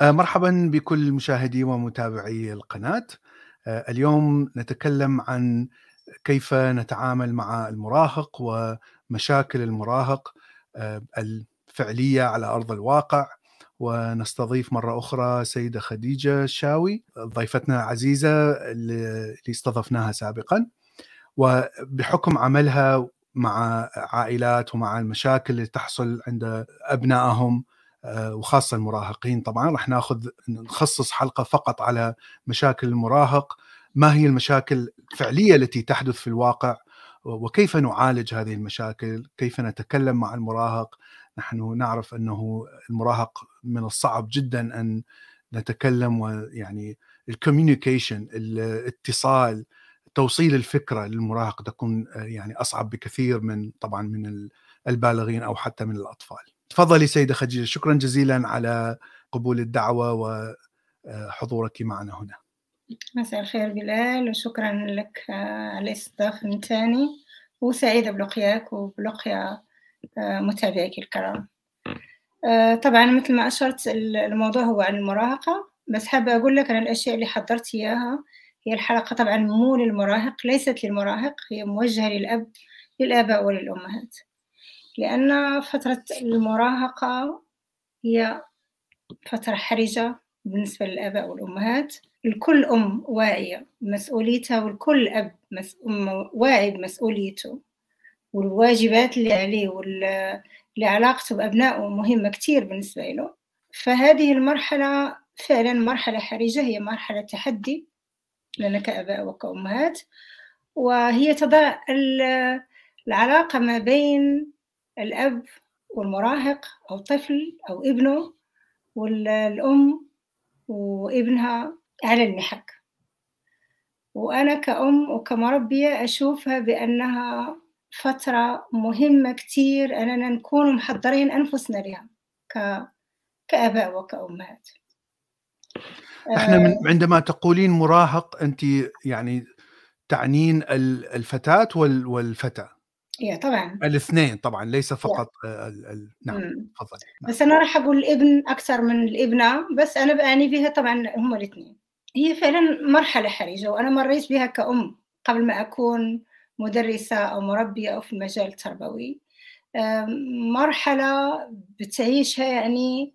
آه، مرحبا بكل مشاهدي ومتابعي القناة. آه، اليوم نتكلم عن كيف نتعامل مع المراهق ومشاكل المراهق آه، الفعلية على أرض الواقع. ونستضيف مرة أخرى سيدة خديجة الشاوي ضيفتنا العزيزة اللي استضفناها سابقا. وبحكم عملها مع عائلات ومع المشاكل اللي تحصل عند أبنائهم وخاصة المراهقين. طبعا راح ناخذ نخصص حلقة فقط على مشاكل المراهق. ما هي المشاكل الفعلية التي تحدث في الواقع؟ وكيف نعالج هذه المشاكل؟ كيف نتكلم مع المراهق؟ نحن نعرف أنه المراهق من الصعب جدا أن نتكلم ويعني الكوميونيكيشن الاتصال توصيل الفكرة للمراهق تكون آه، يعني أصعب بكثير من طبعا من البالغين أو حتى من الأطفال. تفضلي سيدة خديجة شكرا جزيلا على قبول الدعوة وحضورك معنا هنا. مساء الخير بلال وشكرا لك على الاستضافة من تاني وسعيدة بلقياك وبلقيا آه، متابعيك الكرام. آه، طبعا مثل ما أشرت الموضوع هو عن المراهقة بس حابة أقول لك أن الأشياء اللي حضرت إياها هي الحلقة طبعا مو للمراهق ليست للمراهق هي موجهة للأب للآباء وللأمهات. لأن فترة المراهقة هي فترة حرجة بالنسبة للآباء والأمهات. الكل أم واعية بمسؤوليتها والكل أب واعي بمسؤوليته. والواجبات اللي عليه واللي علاقته بأبنائه مهمة كتير بالنسبة له. فهذه المرحلة فعلا مرحلة حرجة هي مرحلة تحدي لنا كآباء وكأمهات. وهي تضع العلاقة ما بين الأب والمراهق أو طفل أو ابنه والأم وابنها على المحك. وأنا كأم وكمربية أشوفها بأنها فترة مهمة كتير أننا نكون محضرين أنفسنا لها ك... كآباء وكأمهات. إحنا من آه. عندما تقولين مراهق انت يعني تعنين الفتاة والفتى. يا طبعا. الاثنين طبعا ليس فقط آه، ال... ال... نعم تفضلي نعم. بس أنا راح أقول الابن أكثر من الابنة بس أنا بعني فيها طبعا هم الاثنين. هي فعلا مرحلة حرجة وأنا مريت بها كأم قبل ما أكون مدرسة أو مربية أو في المجال التربوي مرحلة بتعيشها يعني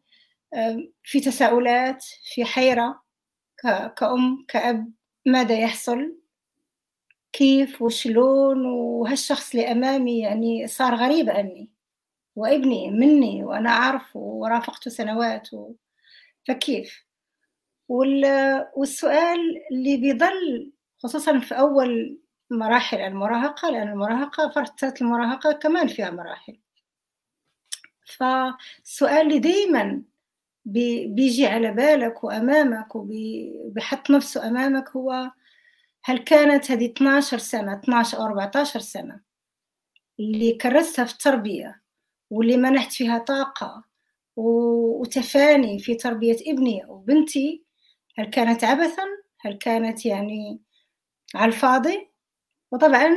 في تساؤلات في حيرة كأم كأب ماذا يحصل؟ كيف وشلون وهالشخص اللي أمامي يعني صار غريب عني وابني مني وأنا أعرفه ورافقته سنوات و... فكيف؟ وال... والسؤال اللي بيضل خصوصا في أول مراحل المراهقة لأن المراهقة فترة المراهقة كمان فيها مراحل. فالسؤال اللي دايما بيجي على بالك وأمامك وبيحط نفسه أمامك هو هل كانت هذه 12 سنة 12 أو 14 سنة؟ اللي كرستها في التربية واللي منحت فيها طاقة وتفاني في تربية ابني وبنتي هل كانت عبثا؟ هل كانت يعني على الفاضي؟ وطبعا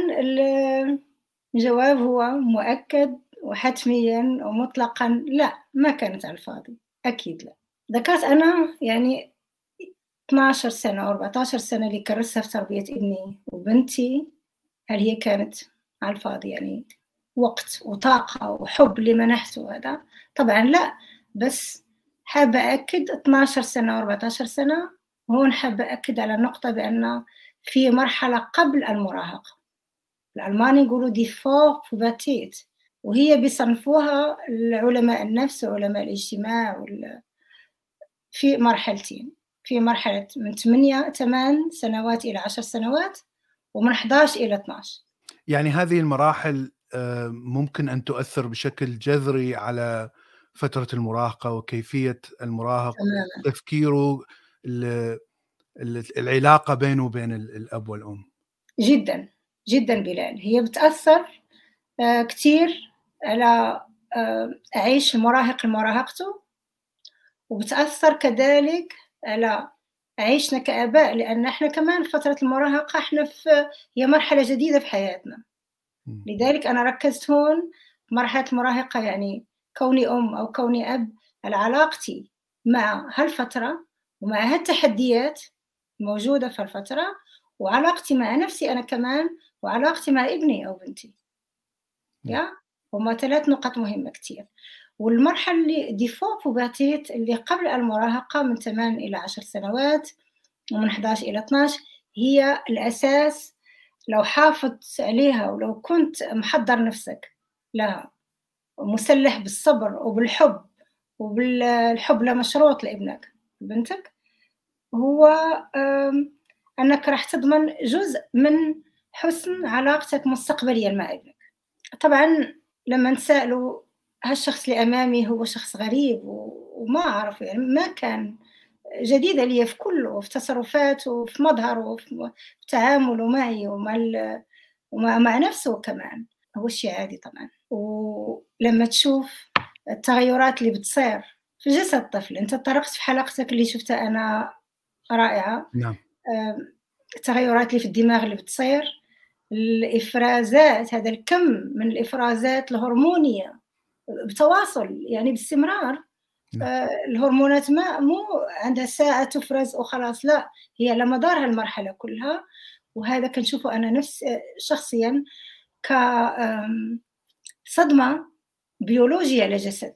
الجواب هو مؤكد وحتميا ومطلقا لا ما كانت على الفاضي أكيد لا. ذكرت أنا يعني 12 سنة أو 14 سنة اللي كرسها في تربية ابني وبنتي هل هي كانت على الفاضي يعني وقت وطاقة وحب اللي منحته هذا؟ طبعا لا بس حابة أكد 12 سنة أو 14 سنة هون حابة أكد على النقطة بأن في مرحلة قبل المراهقة. الألمان يقولوا دي فور بوباتيت وهي بيصنفوها العلماء النفس وعلماء الاجتماع في مرحلتين. في مرحلة من 8 8 سنوات إلى 10 سنوات ومن 11 إلى 12 يعني هذه المراحل آه، ممكن أن تؤثر بشكل جذري على فترة المراهقة وكيفية المراهق تماما. تفكيره العلاقة بينه وبين الأب والأم. جدا جدا بلال. هي بتأثر آه، كثير على آه، عيش المراهق لمراهقته وبتأثر كذلك على عيشنا كآباء لأن إحنا كمان فترة المراهقة إحنا في هي مرحلة جديدة في حياتنا. لذلك أنا ركزت هون مرحلة المراهقة يعني كوني أم أو كوني أب على علاقتي مع هالفترة ومع هالتحديات الموجودة في الفترة وعلاقتي مع نفسي أنا كمان وعلاقتي مع ابني أو بنتي. يا؟ هما ثلاث نقط مهمة كتير. والمرحلة اللي دي فوق بوباتيت اللي قبل المراهقة من 8 إلى 10 سنوات ومن 11 إلى 12 هي الأساس لو حافظت عليها ولو كنت محضر نفسك لها. مسلح بالصبر وبالحب وبالحب لا مشروط لابنك بنتك. هو أنك راح تضمن جزء من حسن علاقتك مستقبليا مع ابنك. طبعا لما نسأله هالشخص اللي أمامي هو شخص غريب وما أعرف يعني ما كان جديدة لي في كله في تصرفاته وفي مظهره وفي تعامله معي ومع ومع مع نفسه كمان. هو شيء عادي طبعا. ولما تشوف التغيرات اللي بتصير في جسد الطفل أنت طرقت في حلقتك اللي شفتها أنا رائعة. نعم. التغيرات اللي في الدماغ اللي بتصير الإفرازات هذا الكم من الإفرازات الهرمونية بتواصل يعني باستمرار نعم. آه، الهرمونات ما مو عندها ساعة تفرز وخلاص لا هي على مدار هالمرحلة كلها وهذا كنشوفه أنا نفس شخصيا كصدمة بيولوجية للجسد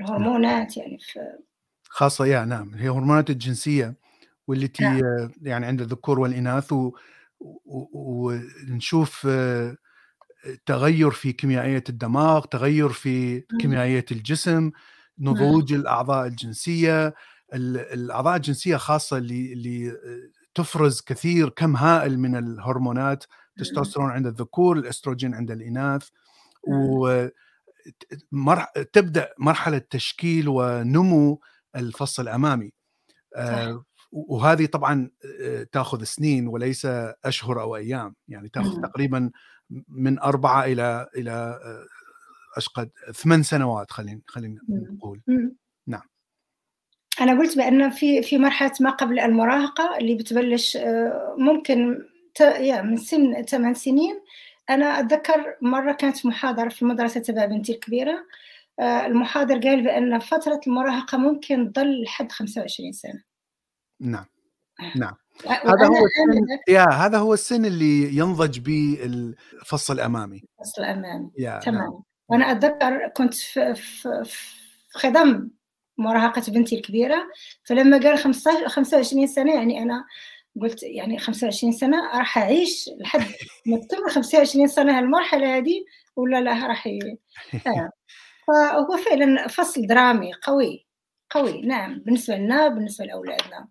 الهرمونات يعني في خاصة يا نعم هي هرمونات الجنسية والتي نعم. يعني عند الذكور والإناث ونشوف آه، تغير في كيميائية الدماغ تغير في كيميائية الجسم نضوج الأعضاء الجنسية. الأعضاء الجنسية خاصة اللي اللي تفرز كثير كم هائل من الهرمونات التستوستيرون عند الذكور الأستروجين عند الإناث. و تبدأ مرحلة تشكيل ونمو الفص الأمامي. آه وهذه طبعا تأخذ سنين وليس أشهر أو أيام. يعني تأخذ تقريبا من أربعة إلى إلى أشقد ثمان سنوات خلينا خلينا نقول. نعم. أنا قلت بأن في في مرحلة ما قبل المراهقة اللي بتبلش آه، ممكن من سن ثمان سنين. أنا أتذكر مرة كانت في محاضرة في المدرسة تبع بنتي الكبيرة آه، المحاضر قال بأن فترة المراهقة ممكن تضل لحد 25 سنة. نعم. آه. نعم. هذا هو السن يا هذا هو السن اللي ينضج به الفص الأمامي. الفص الامامي تمام. نعم. وأنا أتذكر كنت في, في, في خدم مراهقة بنتي الكبيرة فلما قال 25 سنة يعني أنا قلت يعني 25 سنة راح أعيش لحد ما تتم 25 سنة هالمرحلة هذه ولا لا راح ي... آه. فهو فعلا فصل درامي قوي قوي. نعم. بالنسبة لنا بالنسبة لأولادنا.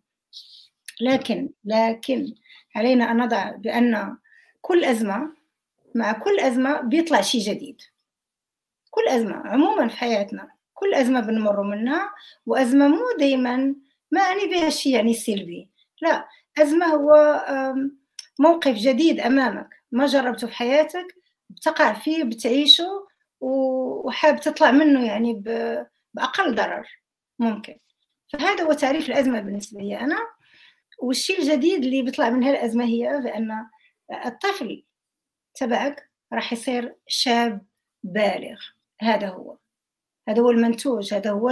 لكن لكن علينا أن نضع بأن كل أزمة مع كل أزمة بيطلع شيء جديد. كل أزمة عموما في حياتنا كل أزمة بنمر منها وأزمة مو دايما ما أعني بها شيء يعني سلبي لا أزمة هو موقف جديد أمامك ما جربته في حياتك بتقع فيه بتعيشه وحاب تطلع منه يعني بأقل ضرر ممكن. فهذا هو تعريف الأزمة بالنسبة لي أنا. والشيء الجديد اللي بيطلع من هالأزمة هي بأن الطفل تبعك راح يصير شاب بالغ. هذا هو. هذا هو المنتوج. هذا هو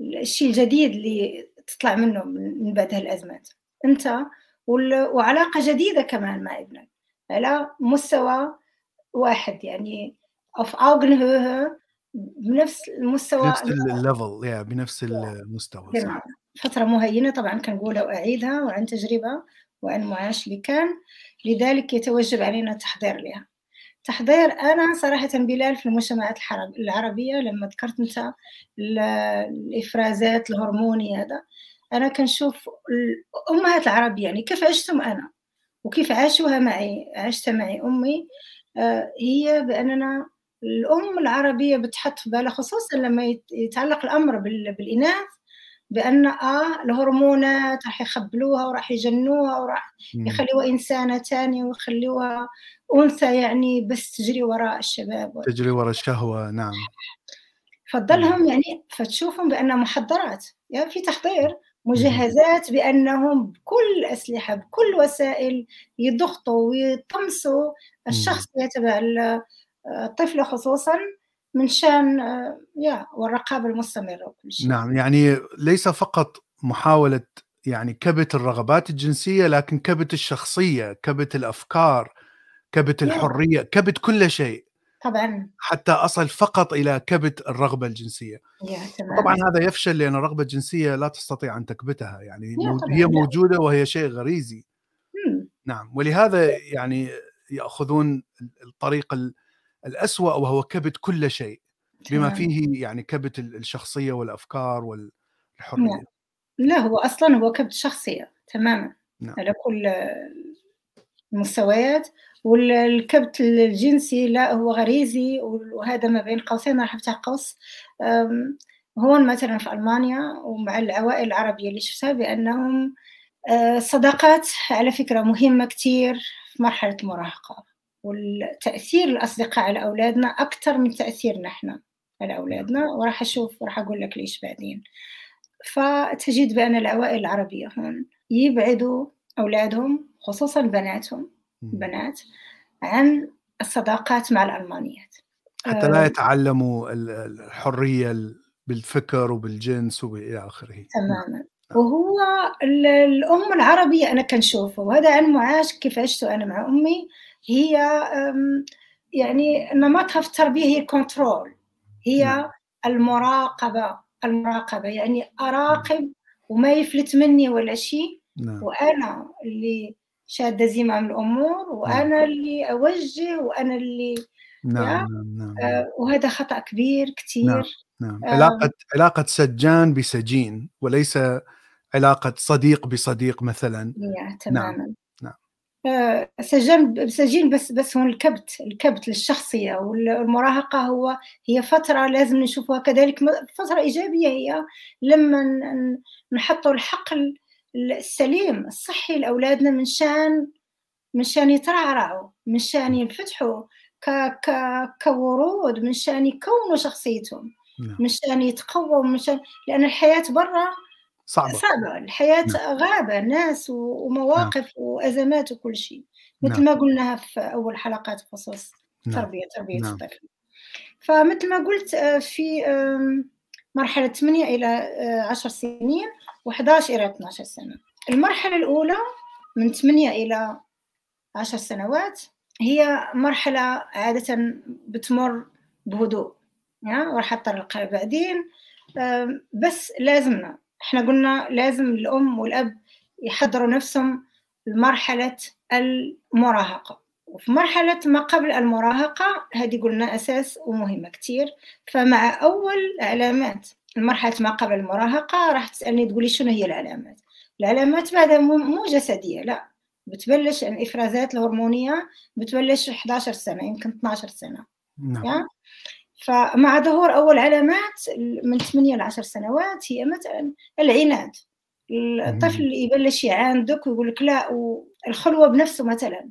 الشيء الجديد اللي تطلع منه من بعد هالأزمات. أنت وعلاقة جديدة كمان مع ابنك. على مستوى واحد يعني Augenhöhe بنفس المستوى. بنفس الليفل يا بنفس المستوى صح. فترة مهينة طبعا كنقولها وأعيدها وعن تجربة وعن معاش اللي كان. لذلك يتوجب علينا التحضير لها. تحضير أنا صراحة بلال في المجتمعات العربية لما ذكرت أنت الإفرازات الهرموني هذا. أنا كنشوف الأمهات العربية يعني كيف عشتم أنا؟ وكيف عاشوها معي؟ عشت معي أمي. آه، هي بأننا الأم العربية بتحط في بالها خصوصا لما يتعلق الأمر بالإناث بأن آه الهرمونات راح يخبلوها وراح يجنوها وراح يخلوها إنسانة تانية ويخلوها أنثى يعني بس تجري وراء الشباب. تجري وراء الشهوة نعم. فتضلهم يعني فتشوفهم بأنها محضرات. يعني في تحضير. مجهزات بأنهم بكل الأسلحة بكل وسائل يضغطوا ويطمسوا. الشخصية تبع الطفلة خصوصا من شان آه، يا والرقابة المستمرة وكل شيء. نعم يعني ليس فقط محاولة يعني كبت الرغبات الجنسية لكن كبت الشخصية كبت الأفكار كبت الحرية كبت كل شيء. طبعا. حتى أصل فقط إلى كبت الرغبة الجنسية. يا طبعا هذا يفشل لأن الرغبة الجنسية لا تستطيع أن تكبتها يعني هي لا. موجودة وهي شيء غريزي. مم. نعم ولهذا يعني يأخذون الطريق ال- الأسوأ وهو كبت كل شيء بما. فيه يعني كبت ال- الشخصية والأفكار والحرية نعم. لا هو أصلا هو كبت شخصية تماما نعم. على كل المستويات والكبت الجنسي لا هو غريزي وهذا ما بين قوسين راح أفتح قوس هون مثلا في ألمانيا ومع العوائل العربية اللي شفتها بأنهم آه، الصداقات على فكرة مهمة كتير في مرحلة المراهقة والتأثير الأصدقاء على أولادنا أكثر من تأثيرنا إحنا على أولادنا وراح أشوف وراح أقول لك ليش بعدين. فتجد بأن العوائل العربية هون يبعدوا أولادهم خصوصا بناتهم مم. بنات عن الصداقات مع الألمانيات. حتى لا يتعلموا ال- الحرية ال- بالفكر وبالجنس وإلى آخره. تماما. وهو ال- الأم العربية أنا كنشوفه وهذا عن معاش كيف عشته أنا مع أمي. هي يعني نمطها في التربية هي الكنترول هي نعم. المراقبة المراقبة يعني أراقب وما يفلت مني ولا شيء نعم وأنا اللي شادة زمام الأمور وأنا اللي أوجه وأنا اللي نعم؟ نعم نعم, نعم. آه، وهذا خطأ كبير نعم. كتير نعم. آه. علاقة علاقة سجان بسجين وليس علاقة صديق بصديق مثلا يا تماما نعم. آه، سجين سجين بس بس هو الكبت الكبت للشخصية والمراهقة هو هي فترة لازم نشوفها كذلك فترة إيجابية هي لما نحطوا الحقل السليم الصحي لأولادنا من شان من شان يترعرعوا من شان ينفتحوا ك ك كورود من شان يكونوا شخصيتهم نعم. من شان يتقووا من شان لأن الحياة برا صعبة صعبة الحياة غابة ناس و- ومواقف وأزمات وكل شيء مثل نعم. ما قلناها في أول حلقات بخصوص نعم. تربية تربية نعم. الطفل فمثل ما قلت آه، في آم، مرحلة 8 إلى آه، 10 سنين و11 إلى 12 سنة المرحلة الأولى من 8 إلى 10 سنوات هي مرحلة عادة بتمر بهدوء وراح أتطرق لها بعدين بس لازمنا إحنا قلنا لازم الأم والأب يحضروا نفسهم لمرحلة المراهقة. وفي مرحلة ما قبل المراهقة هذه قلنا أساس ومهمة كتير. فمع أول علامات مرحلة ما قبل المراهقة راح تسألني تقولي شنو هي العلامات؟ العلامات بعدها مو جسدية لا. بتبلش الإفرازات الهرمونية بتبلش 11 سنة يمكن 12 سنة. نعم؟ فمع ظهور أول علامات من 8 ل 10 سنوات هي مثلا العناد. الطفل يبلش يعاندك ويقول لك لا والخلوة بنفسه مثلا.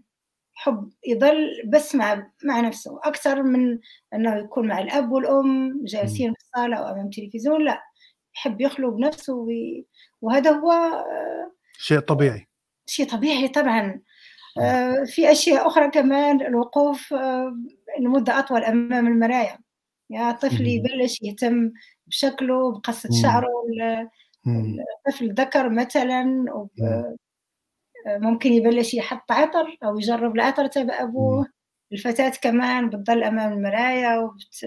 حب يضل بس مع مع نفسه. أكثر من أنه يكون مع الأب والأم جالسين في الصالة أو أمام التلفزيون لا. يحب يخلو بنفسه وي- وهذا هو آه، شيء طبيعي. شيء طبيعي طبعا. آه، في أشياء أخرى كمان الوقوف آه، لمدة أطول أمام المراية يا طفل. يبلش يهتم بشكله بقصة. شعره. الطفل ذكر مثلا ممكن يبلش يحط عطر أو يجرب العطر تبع أبوه الفتاة كمان بتضل أمام المراية وبت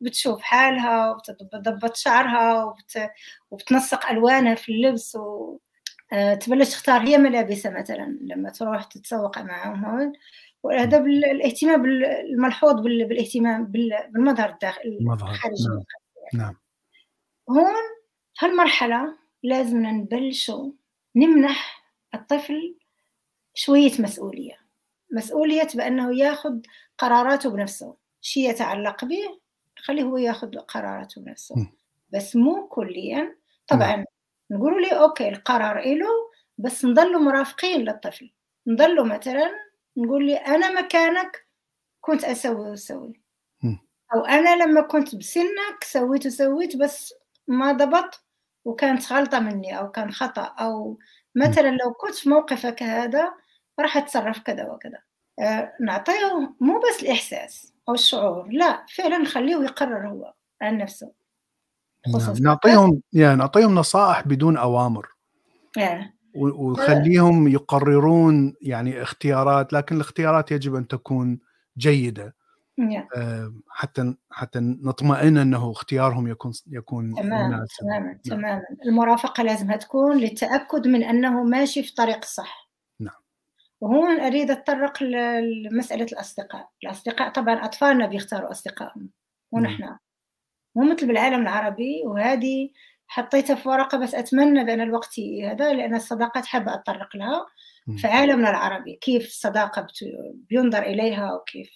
بتشوف حالها وبتضبط شعرها وبت... وبتنسق ألوانها في اللبس و... آه، تبلش تختار هي ملابسها مثلا لما تروح تتسوق معهم هون وهذا بال- الاهتمام بال- الملحوظ بال- بالاهتمام بال- بالمظهر الداخلي المظهر. الخارجي. نعم. نعم. هون في هالمرحلة لازمنا نبلشوا نمنح الطفل شوية مسؤولية. مسؤولية بأنه ياخذ قراراته بنفسه. شيء يتعلق به خليه هو ياخذ قراراته بنفسه. م. بس مو كليا. طبعا نقولوا لي okay القرار إله بس نضلوا مرافقين للطفل. نضلوا مثلا نقول لي أنا مكانك كنت أسوي وأسوي. م. أو أنا لما كنت بسنك سويت وسويت بس ما ضبط وكانت غلطة مني أو كان خطأ أو مثلا لو كنت في موقفك هذا راح أتصرف كذا وكذا. آه، نعطيه مو بس الإحساس أو الشعور لا فعلا نخليه يقرر هو عن نفسه. نعم خصوصا نعطيهم يعني نعطيهم نصائح بدون أوامر. آه. و- ونخليهم يقررون يعني اختيارات لكن الاختيارات يجب أن تكون جيدة. آه. حتى حتى نطمئن أنه اختيارهم يكون يكون تمام مناسب. تماما نعم. تماما. المرافقة لازمها تكون للتأكد من أنه ماشي في طريق الصح نعم. وهون أريد أتطرق ل- لمسألة الأصدقاء. الأصدقاء طبعا أطفالنا بيختاروا أصدقائهم. ونحن. مو مثل بالعالم العربي وهذه حطيتها في ورقة بس أتمنى بأن الوقت هذا لأن الصداقات حابة أتطرق لها. في عالمنا العربي كيف الصداقة بت- بينظر إليها وكيف.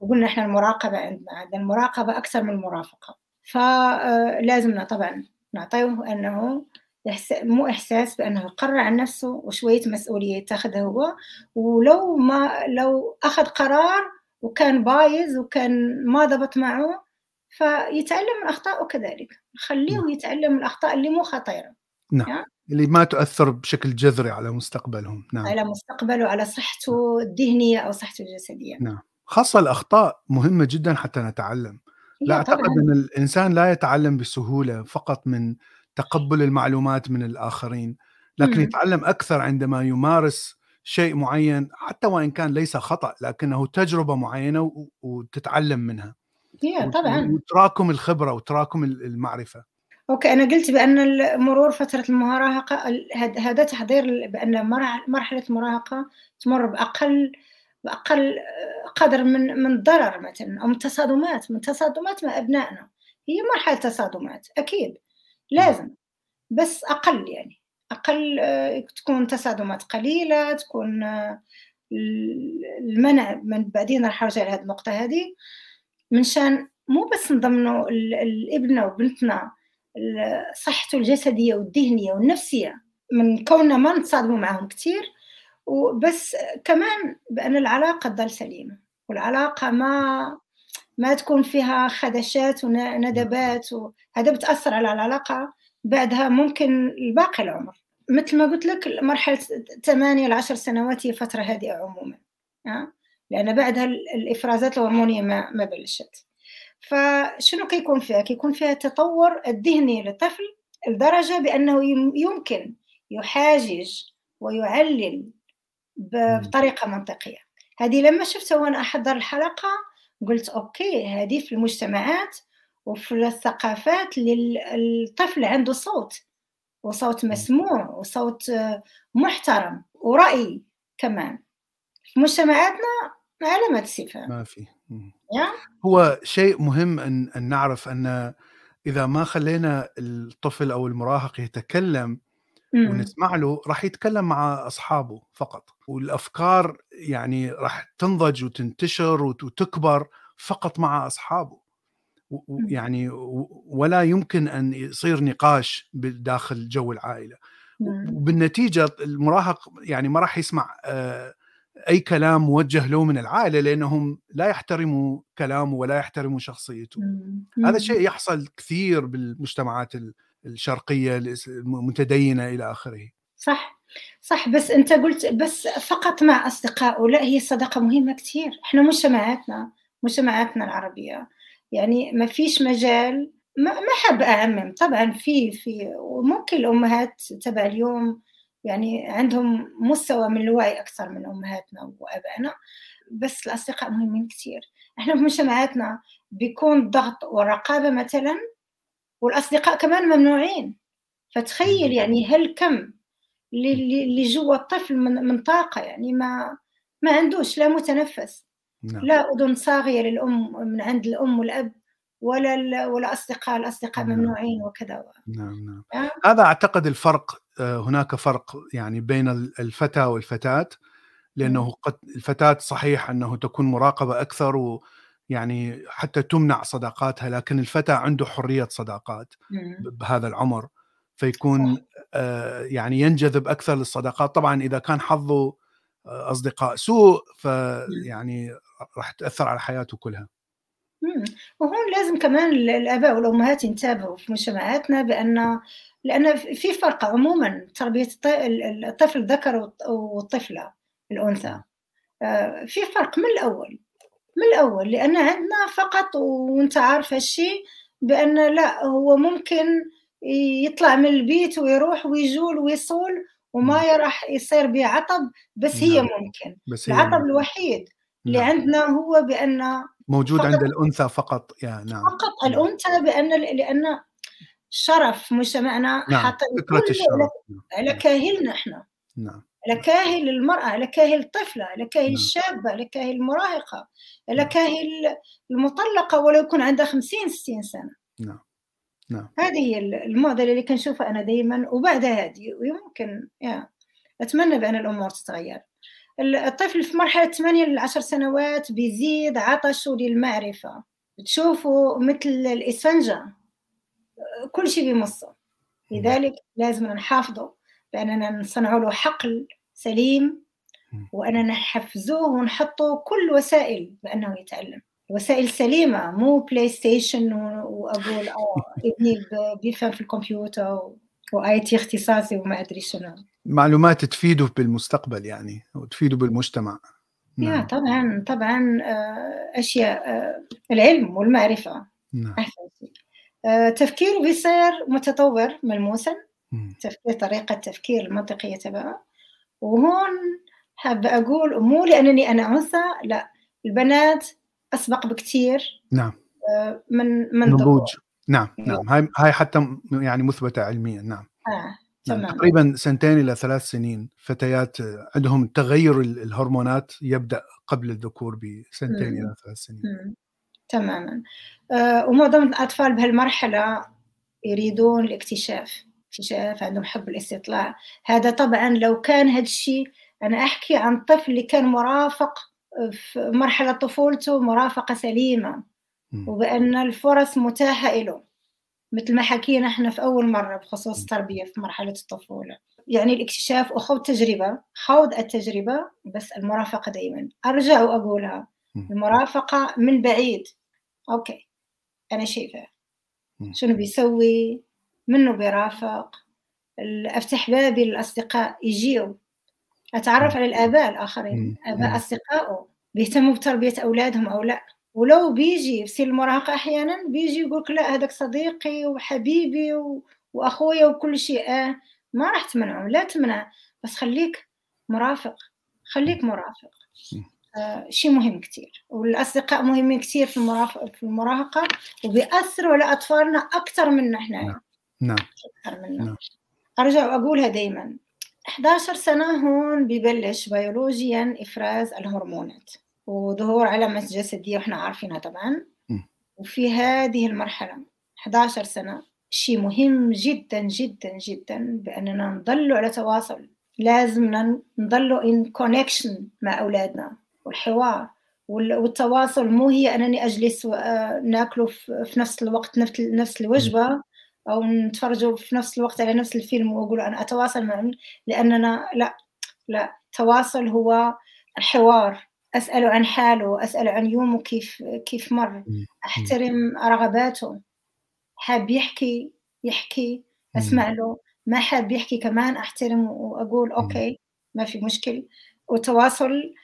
وقلنا إحنا المراقبة عندنا عندنا المراقبة أكثر من المرافقة فلازمنا طبعا نعطيه أنه إحس... مو إحساس بأنه يقرر عن نفسه وشوية مسؤولية تاخذها هو ولو ما لو أخذ قرار وكان بايظ وكان ما ضبط معه فيتعلم من أخطائه كذلك خليه يتعلم من الأخطاء اللي مو خطيرة. نعم. اللي ما تؤثر بشكل جذري على مستقبلهم. نعم. على مستقبله على صحته الذهنية أو صحته الجسدية. نعم. خاصة الأخطاء مهمة جدا حتى نتعلم. لا هي أعتقد طبعا. أن الإنسان لا يتعلم بسهولة فقط من تقبل المعلومات من الآخرين لكن مم. يتعلم أكثر عندما يمارس شيء معين حتى وإن كان ليس خطأ لكنه تجربة معينة و- وتتعلم منها. وت- طبعا. وتراكم الخبرة وتراكم ال- المعرفة. أوكي أنا قلت بأن مرور فترة المراهقة هذا تحضير بأن مرح- مرحلة المراهقة تمر بأقل بأقل آه، قدر من من ضرر مثلا أو من تصادمات من تصادمات مع أبنائنا. هي مرحلة تصادمات أكيد. لازم. بس أقل يعني. أقل آه، تكون تصادمات قليلة تكون آه، ال- المنع من بعدين راح أرجع لهذه النقطة هذه. منشان مو بس نضمنوا ال- الابن وبنتنا صحته الجسدية والذهنية والنفسية. من كوننا ما نتصادموا معهم كثير وبس كمان بأن العلاقة تضل سليمة والعلاقة ما ما تكون فيها خدشات وندبات وهذا بتأثر على العلاقة بعدها ممكن الباقي العمر. مثل ما قلت لك مرحلة 8 ل 10 سنوات هي فتره هادئه عموما؟ لأن بعدها ال- الإفرازات الهرمونية ما ما بلشت. فشنو كيكون فيها؟ كيكون فيها تطور الذهني للطفل لدرجة بأنه يم- يمكن يحاجج ويعلل بطريقة منطقية. هذه لما شفتها وأنا أحضر الحلقة قلت أوكي هذه في المجتمعات وفي الثقافات للطفل عنده صوت وصوت مسموع وصوت آه، محترم ورأي كمان. في مجتمعاتنا علامة استفهام ما في؟ هو شيء مهم أن, أن نعرف أن إذا ما خلينا الطفل أو المراهق يتكلم مم. ونسمع له راح يتكلم مع أصحابه فقط والأفكار يعني راح تنضج وتنتشر وت- وتكبر فقط مع مم. يعني ولا يمكن أن يصير نقاش داخل جو العائلة مم. وبالنتيجة المراهق يعني ما راح يسمع آه، أي كلام موجه له من العائلة لأنهم لا يحترموا كلامه ولا يحترموا شخصيته. مم. هذا مم. شيء يحصل كثير بالمجتمعات ال- الشرقية المتدينة إلى آخره. صح. صح. بس أنت قلت بس فقط مع أصدقائه لا هي الصداقه مهمة كثير. إحنا مجتمعاتنا مجتمعاتنا العربية. يعني ما فيش مجال ما ما حاب أعمم. طبعا في في وممكن الأمهات تبع اليوم يعني عندهم مستوى من الوعي أكثر من أمهاتنا وأبائنا بس الأصدقاء مهمين كثير إحنا في مجتمعاتنا بيكون الضغط والرقابه مثلا والأصدقاء كمان ممنوعين. فتخيل يعني هل كم اللي- جوا الطفل من من طاقة يعني ما ما عندوش لا متنفس. نعم. لا أذن صاغية للأم من عند الأم والأب. ولا ولا أصدقاء الأصدقاء نعم. ممنوعين وكذا. نعم نعم. آه. هذا أعتقد الفرق آه، هناك فرق يعني بين ال- الفتى والفتاة لأنه قد الفتاة صحيح أنه تكون مراقبة أكثر ويعني حتى تمنع صداقاتها لكن الفتى عنده حرية صداقات. ب- بهذا العمر. فيكون آه، يعني ينجذب أكثر للصداقات. طبعا إذا كان حظه آه، أصدقاء سوء فيعني راح تأثر على حياته كلها. مم. وهون لازم كمان ال- الآباء والأمهات ينتبهوا في مجتمعاتنا بأن لأن في فرق عموما تربية الط- ال- الطفل الذكر والط- والطفلة الأنثى آه، في فرق من الأول من الأول لأن عندنا فقط وأنت عارف هالشي بأن لا هو ممكن يطلع من البيت ويروح ويجول ويصول وما راح يصير به عطب بس هي نعم. ممكن بس هي العطب ممكن. الوحيد اللي نعم. عندنا هو بأن موجود عند الأنثى فقط. يا نعم. فقط الأنثى بأن لأن شرف مجتمعنا نعم حاطين فكرة الشرف. على كاهلنا إحنا. نعم. على كاهل المرأة على كاهل الطفلة على كاهل نعم. الشابة على كاهل المراهقة على نعم. كاهل المطلقة ولو يكون عندها 50 60 سنة. نعم. نعم. هذه هي المعضلة اللي كنشوفها أنا دايما وبعد هذه ويمكن يا أتمنى بأن الأمور تتغير. الطفل في مرحلة 8 ل 10 سنوات بيزيد عطشه للمعرفة. تشوفوا مثل الإسفنجة. كل شيء بيمصه. لذلك لازم نحافظه بأننا نصنع له حقل سليم مم. وأننا نحفزوه ونحطه كل وسائل بأنه يتعلم. وسائل سليمة مو PlayStation و- وأقول آه ابني بيفهم في الكمبيوتر و IT اختصاصي وما أدري شنو. معلومات تفيده بالمستقبل يعني وتفيده بالمجتمع. يا نعم. طبعا طبعا آه، أشياء آه، العلم والمعرفة. نعم. آه، تفكيره بيصير متطور ملموسا. تفكير طريقة التفكير المنطقيه تبعه وهون حابه أقول مو لأنني أنا أنثى لا البنات أسبق بكثير نعم. من من. نضوج نعم نعم هاي هاي حتى يعني مثبتة علميا نعم آه،. تمام تقريبا سنتين إلى ثلاث سنين فتيات عندهم تغير ال- الهرمونات يبدأ قبل الذكور بسنتين مم. إلى ثلاث سنين مم. تماما آه، ومعظم الأطفال بهالمرحلة يريدون الاكتشاف اكتشاف عندهم حب الاستطلاع هذا طبعا لو كان هذا الشيء أنا أحكي عن طفل اللي كان مرافق في مرحلة طفولته مرافقة سليمة مم. وبأن الفرص متاحة له مثل ما حكينا إحنا في أول مرة بخصوص التربية في مرحلة الطفولة. يعني الاكتشاف وخوض تجربة خوض التجربة بس المرافقة دائما أرجع وأقولها. المرافقة من بعيد. أوكي أنا شايفة. شنو بيسوي؟ منه بيرافق. أفتح بابي للأصدقاء يجيوا أتعرف. على الآباء الآخرين. آباء. أصدقائه بيهتموا بتربية أولادهم أو لا. ولو بيجي في سن المراهقة أحيانا بيجي يقولك لا هذاك صديقي وحبيبي و... وأخويا وكل شيء. آه ما راح تمنعه لا تمنع. بس خليك مرافق خليك مرافق. آه شيء مهم كتير. والأصدقاء مهمين كتير في المرافقة في المراهقة. وبيأثروا على أطفالنا أكثر منا إحنا. نعم. نعم أكثر منا. نعم. أرجع وأقولها دايما. 11 سنة هون ببلش بيولوجيا إفراز الهرمونات. وظهور علامات جسدية وإحنا عارفينها طبعا. وفي هذه المرحلة 11 سنة شيء مهم جدا جدا جدا بأننا نضلوا على تواصل. لازم نضلوا in connection مع أولادنا. والحوار وال- والتواصل مو هي أنني أجلس وناكله في نفس الوقت نفس الوجبة أو نتفرجوا في نفس الوقت على نفس الفيلم وأقول أنا أتواصل مع لأننا لا لا التواصل هو الحوار. أسأله عن حاله أسأله عن يومه كيف كيف مر. مم. أحترم رغباته. حاب يحكي يحكي. أسمع له. ما حاب يحكي كمان أحترم وأقول أوكي ما في مشكل. والتواصل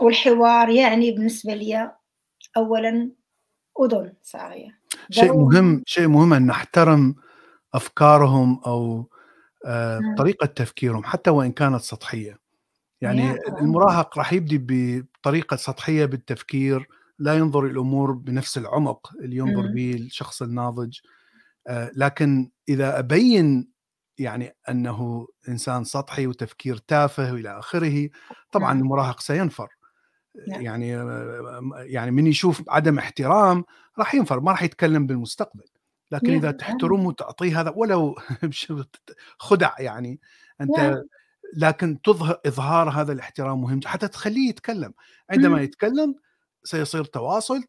والحوار يعني بالنسبة لي أولا أذن صاغية شيء. مهم شيء مهم أن نحترم أفكارهم أو آه،. طريقة تفكيرهم حتى وإن كانت سطحية. يعني. المراهق راح يبدي بطريقه سطحية بالتفكير لا ينظر الأمور بنفس العمق اللي ينظر مم. به الشخص الناضج آه، لكن إذا أبين يعني أنه إنسان سطحي وتفكير تافه وإلى آخره طبعا مم. المراهق سينفر نعم. يعني آه، يعني من يشوف عدم احترام راح ينفر ما راح يتكلم بالمستقبل لكن إذا طبعاً. تحترمه وتعطيه هذا ولو خدع يعني أنت. لكن تظهر إظهار هذا الاحترام مهم حتى تخليه يتكلم. عندما مم. يتكلم سيصير تواصل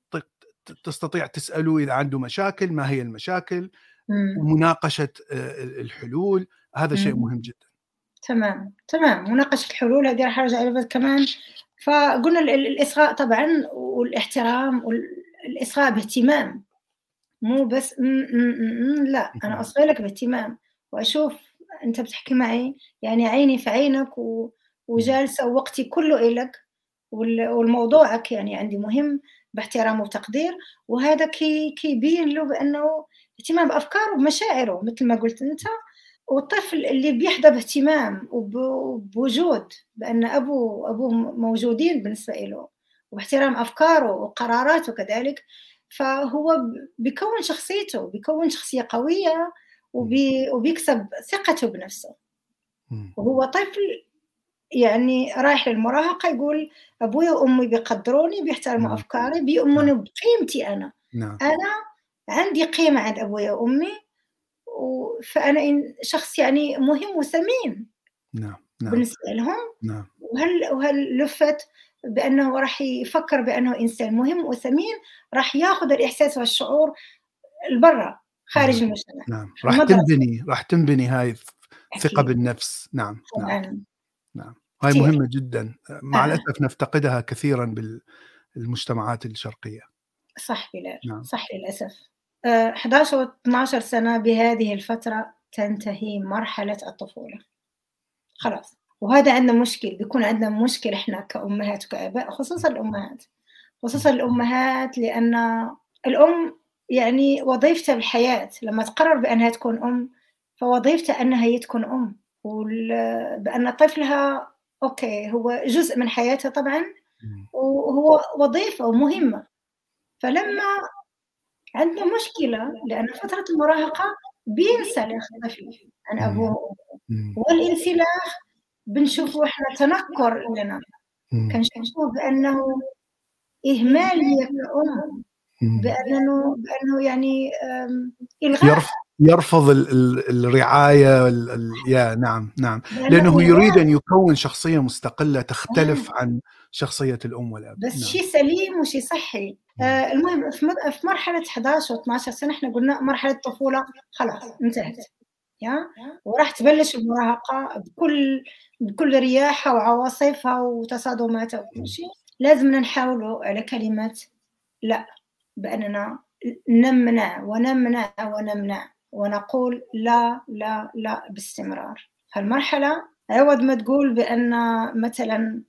تستطيع تسأله إذا عنده مشاكل ما هي المشاكل. ومناقشه آه، الحلول هذا شيء. مهم جدا. تمام تمام. مناقشة الحلول هذه راح أرجع لها كمان. فقلنا ال- ال- الإصغاء طبعا والاحترام والإصغاء باهتمام. مو بس م -م -م -م لا أنا اصغي لك باهتمام. وأشوف أنت بتحكي معي يعني عيني في عينك و... وجالسة ووقتي كله إلك والموضوعك يعني عندي مهم باحترام وتقدير وهذا كي كيبين له بأنه اهتمام بأفكاره ومشاعره مثل ما قلت أنت والطفل اللي بيحظى باهتمام وبوجود بأن ابوه وابوه موجودين بالنسبة له واحترام أفكاره وقراراته كذلك فهو بيكون شخصيته بيكون شخصية قوية وبي وبيكسب ثقته بنفسه. وهو طفل يعني رايح للمراهقة يقول أبوي وأمي بيقدروني بيحترموا نعم. أفكاري بيؤمنوا نعم. بقيمتي أنا. نعم. أنا عندي قيمة عند أبوي وأمي فأنا شخص يعني مهم وثمين نعم نعم. بالنسبة لهم. نعم. وهل وهل لفت بأنه راح يفكر بأنه إنسان مهم وثمين راح ياخذ الإحساس والشعور لبرا. خارج نعم. المجتمع. نعم. راح تنبني راح تنبني هاي الثقه بالنفس. نعم نعم. نعم. هاي مهمة جدا. مع آه. الأسف نفتقدها كثيرا بالمجتمعات الشرقية. صح بلال نعم. صح للاسف 11 و 12 سنة بهذه الفترة تنتهي مرحلة الطفولة. خلاص. وهذا عندنا مشكل. بيكون عندنا مشكل إحنا كأمهات وكآباء خصوصا الأمهات. خصوصا الأمهات لأن الأم يعني وظيفتها بالحياة لما تقرر بأنها تكون أم فوظيفتها أنها هي تكون أم بأن طفلها أوكي هو جزء من حياتها طبعا وهو وظيفة مهمة فلما عندنا مشكلة لأن فترة المراهقة بينسى الطفل عن أبوه. والانسلاخ بنشوفه إحنا تنكر لنا. كنشوفه بأنه اهمال لي كأم. بأنه بأنه يعني إلغاء. يرفض الرعاية يا نعم نعم. لأنه يريد أن يكون شخصية مستقلة تختلف نعم. عن شخصية الأم والأب. بس نعم. شيء سليم وشيء صحي. آه المهم في مرحلة 11 و 12 سنة إحنا قلنا مرحلة الطفولة خلاص انتهت. يا؟ وراح تبلش المراهقة بكل بكل رياحها وعواصفها وتصادماتها وكل شيء. لازم نحاولوا على كلمة لا. بأننا نمنع ونمنع ونمنع ونقول لا لا لا باستمرار. هالمرحلة عوض ما تقول بأن مثلا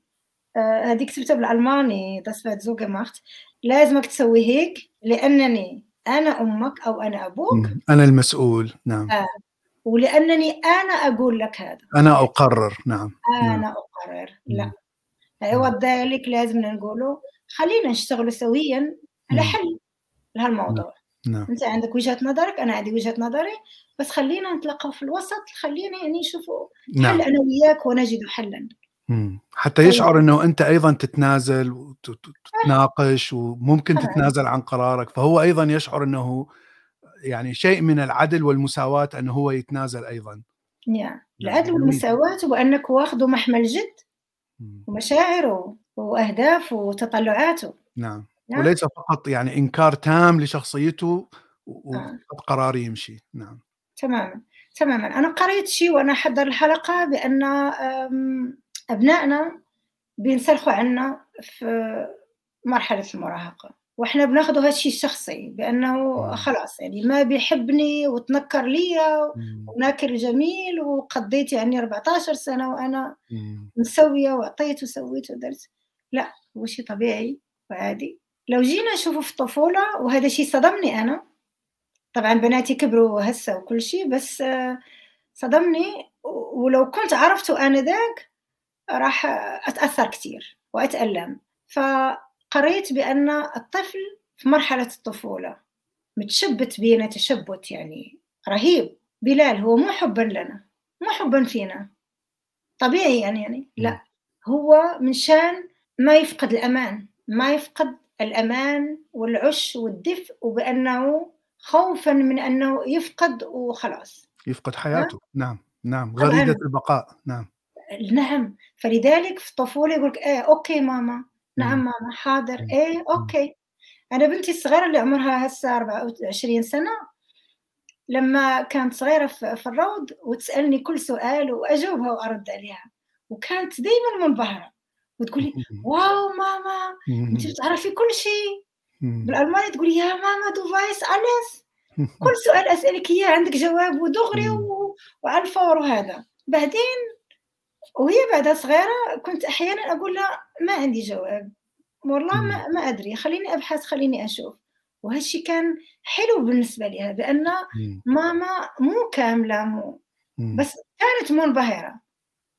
آه، هذه كتبتها بالألماني das wird so gemacht. لازمك تسوي هيك لأنني أنا أمك أو أنا أبوك. أنا المسؤول. نعم. آه. ولأنني أنا أقول لك هذا. أنا أقرر. نعم. أنا نعم. أقرر. لا. عوض ذلك لازم نقوله خلينا نشتغل سويا على حل. لهالموضوع. نعم. أنت عندك وجهة نظرك أنا عندي وجهة نظري بس خلينا نتلقى في الوسط خلينا يعني نشوفوا نعم. حل أنا وياك ونجد حلا. حتى يشعر إنه أنت أيضا تتنازل وتتناقش وممكن تتنازل عن قرارك. فهو أيضا يشعر إنه يعني شيء من العدل والمساواة أنه هو يتنازل أيضا. نعم. العدل والمساواة وأنك واخذه محمل جد ومشاعره وأهدافه وتطلعاته. نعم. نعم. وليس فقط يعني إنكار تام لشخصيته وقرار نعم. يمشي. نعم. تماما تماما. أنا قريت شيء وأنا أحضر الحلقة بأن أبنائنا بينسلخوا عنا في مرحلة المراهقة وإحنا بناخده هالشي الشخصي بأنه خلاص يعني ما بيحبني وتنكر لي وناكل جميل وقضيت يعني 14 سنة وأنا مسوية وأعطيت وسويت ودرت. لا هو شيء طبيعي وعادي. لو جينا نشوفه في الطفولة وهذا شيء صدمني أنا. طبعا بناتي كبروا هسه وكل شيء بس صدمني. ولو كنت عرفته انذاك راح أتأثر كثير وأتألم. ف قريت بأن الطفل في مرحلة الطفولة متشبت بينا تشبت يعني رهيب. بلال هو مو حبا لنا مو حبا فينا. طبيعي يعني يعني لا. هو من شان ما يفقد الأمان ما يفقد الأمان والعش والدفء وبأنه خوفا من أنه يفقد وخلاص. يفقد حياته. نعم نعم. غريزة البقاء. نعم. نعم. فلذلك في الطفولة يقول إيه okay ماما. نعم ماما حاضر. إيه okay. أنا بنتي الصغيرة اللي عمرها هسه 24 سنة لما كانت صغيرة في الروض وتسألني كل سؤال وأجاوبها وأرد عليها وكانت دائما منبهرة. وتقولي wow ماما انت بتعرفي كل شيء. بالألماني تقولي يا ماما du weißt alles. كل سؤال اسالك اياه عندك جواب ودغري وعلى الفور وهذا بعدين وهي بعدها صغيرة كنت أحيانا أقول لها ما عندي جواب. والله ما, ما أدري خليني أبحث خليني أشوف. وهالشي كان حلو بالنسبة لها بأن ماما مو كاملة مو. بس كانت منبهرة.